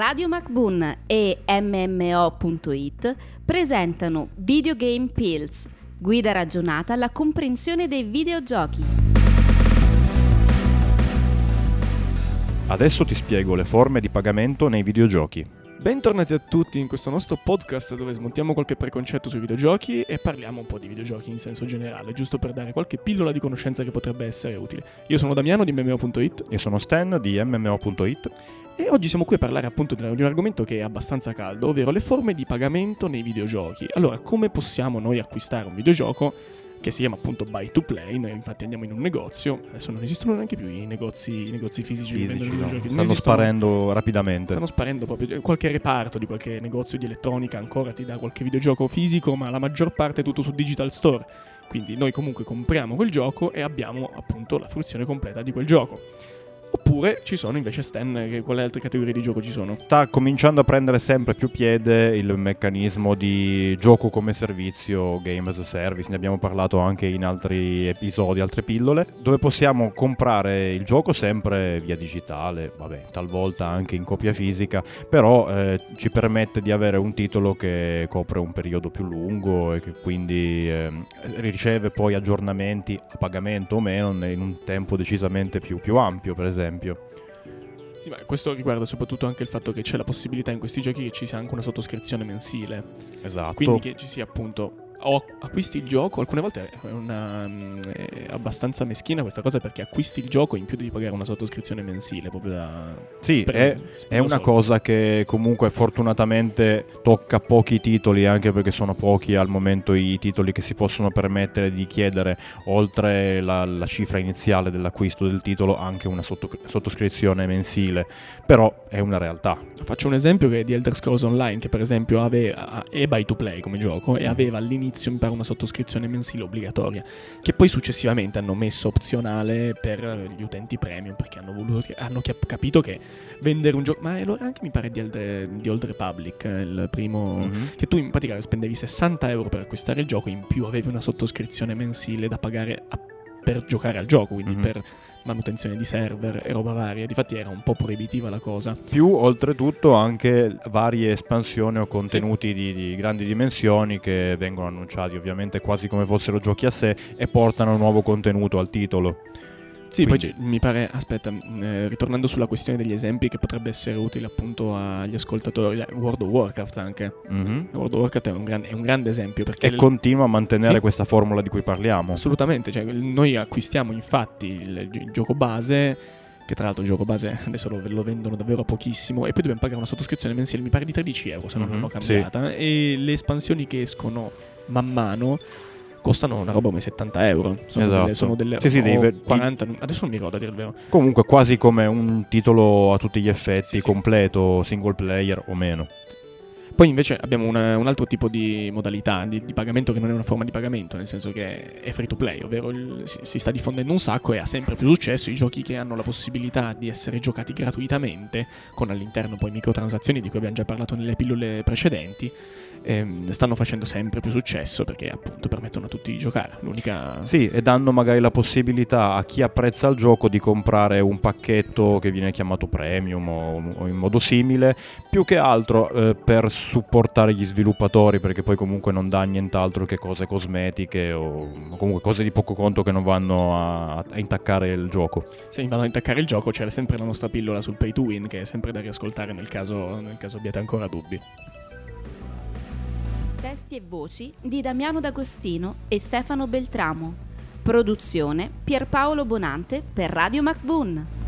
Radio MacBoon e MMO.it presentano Videogame Pills, guida ragionata alla comprensione dei videogiochi. Adesso ti spiego le forme di pagamento nei videogiochi. Bentornati a tutti in questo nostro podcast dove smontiamo qualche preconcetto sui videogiochi e parliamo un po' di videogiochi in senso generale, giusto per dare qualche pillola di conoscenza che potrebbe essere utile. Io sono Damiano di MMO.it. Io sono Stan di MMO.it. E oggi siamo qui a parlare appunto di un argomento che è abbastanza caldo, ovvero le forme di pagamento nei videogiochi. Allora, come possiamo noi acquistare un videogioco che si chiama appunto Buy to Play. Noi infatti andiamo in un negozio, adesso non esistono neanche più i negozi, i negozi fisici, fisici che no. giochi. Stanno sparendo rapidamente. Stanno sparendo proprio. Qualche reparto di qualche negozio di elettronica ancora ti dà qualche videogioco fisico, ma la maggior parte è tutto su Digital Store. Quindi noi comunque compriamo quel gioco e abbiamo appunto la fruizione completa di quel gioco. Oppure ci sono invece Stan, che, quali altre categorie di gioco ci sono? Sta cominciando a prendere sempre più piede il meccanismo di gioco come servizio, game as a service, ne abbiamo parlato anche in altri episodi, altre pillole, dove possiamo comprare il gioco sempre via digitale, vabbè, talvolta anche in copia fisica, però eh, ci permette di avere un titolo che copre un periodo più lungo e che quindi eh, riceve poi aggiornamenti a pagamento o meno in un tempo decisamente più, più ampio, per esempio esempio. Sì, ma questo riguarda soprattutto anche il fatto che c'è la possibilità in questi giochi che ci sia anche una sottoscrizione mensile. Esatto. Quindi che ci sia appunto o acquisti il gioco, alcune volte è, una, è abbastanza meschina questa cosa perché acquisti il gioco in più devi pagare una sottoscrizione mensile proprio da... Sì, è, è, una cosa che comunque fortunatamente tocca pochi titoli anche perché sono pochi al momento i titoli che si possono permettere di chiedere. Oltre la, la cifra iniziale dell'acquisto del titolo anche una sotto, sottoscrizione mensile, però è una realtà. Faccio un esempio che è di Elder Scrolls Online che per esempio aveva, è buy to play come gioco e aveva all'inizio all'inizio mi pare una sottoscrizione mensile obbligatoria, che poi successivamente hanno messo opzionale per gli utenti premium perché hanno, voluto, hanno capito che vendere un gioco, ma anche mi pare di Old, di Old Republic, il primo, mm-hmm. che tu in pratica spendevi 60 euro per acquistare il gioco, in più avevi una sottoscrizione mensile da pagare a, per giocare al gioco, quindi mm-hmm. per manutenzione di server e roba varia. Difatti era un po' proibitiva la cosa. Più oltretutto anche varie espansioni o contenuti sì. di, di, grandi dimensioni che vengono annunciati ovviamente quasi come fossero giochi a sé e portano nuovo contenuto al titolo. Sì, Quindi. poi mi pare, aspetta, eh, ritornando sulla questione degli esempi che potrebbe essere utile appunto agli ascoltatori, World of Warcraft anche. Mm-hmm. World of Warcraft è un, gran, è un grande esempio perché... E l- continua a mantenere sì. questa formula di cui parliamo. Assolutamente, cioè, noi acquistiamo infatti il, il gioco base che tra l'altro il gioco base adesso lo, lo, vendono davvero pochissimo e poi dobbiamo pagare una sottoscrizione mensile mi pare di 13 euro se non mm-hmm, l'ho cambiata sì. e le espansioni che escono man mano costano una roba come 70 euro. Sono esatto. delle, sono delle sì, sì, dei, 40, adesso non mi ricordo a dire il vero. Comunque quasi come un titolo a tutti gli effetti, sì, completo, single player o meno. Poi invece abbiamo una, un altro tipo di modalità di, di, pagamento che non è una forma di pagamento, nel senso che è free to play, ovvero il, si, si, sta diffondendo un sacco e ha sempre più successo i giochi che hanno la possibilità di essere giocati gratuitamente, con all'interno poi microtransazioni di cui abbiamo già parlato nelle pillole precedenti ehm, stanno facendo sempre più successo perché appunto permettono a tutti di giocare. L'unica... Sì, e danno magari la possibilità a chi apprezza il gioco di comprare un pacchetto che viene chiamato premium o, o in modo simile, più che altro eh, per supportare gli sviluppatori perché poi comunque non dà nient'altro che cose cosmetiche o, comunque cose di poco conto che non vanno a, a intaccare il gioco. Se vanno a intaccare il gioco c'è sempre la nostra pillola sul pay to win che è sempre da riascoltare nel caso, nel caso abbiate ancora dubbi. Testi e voci di Damiano D'Agostino e Stefano Beltramo. Produzione Pierpaolo Bonante per Radio MacBoon.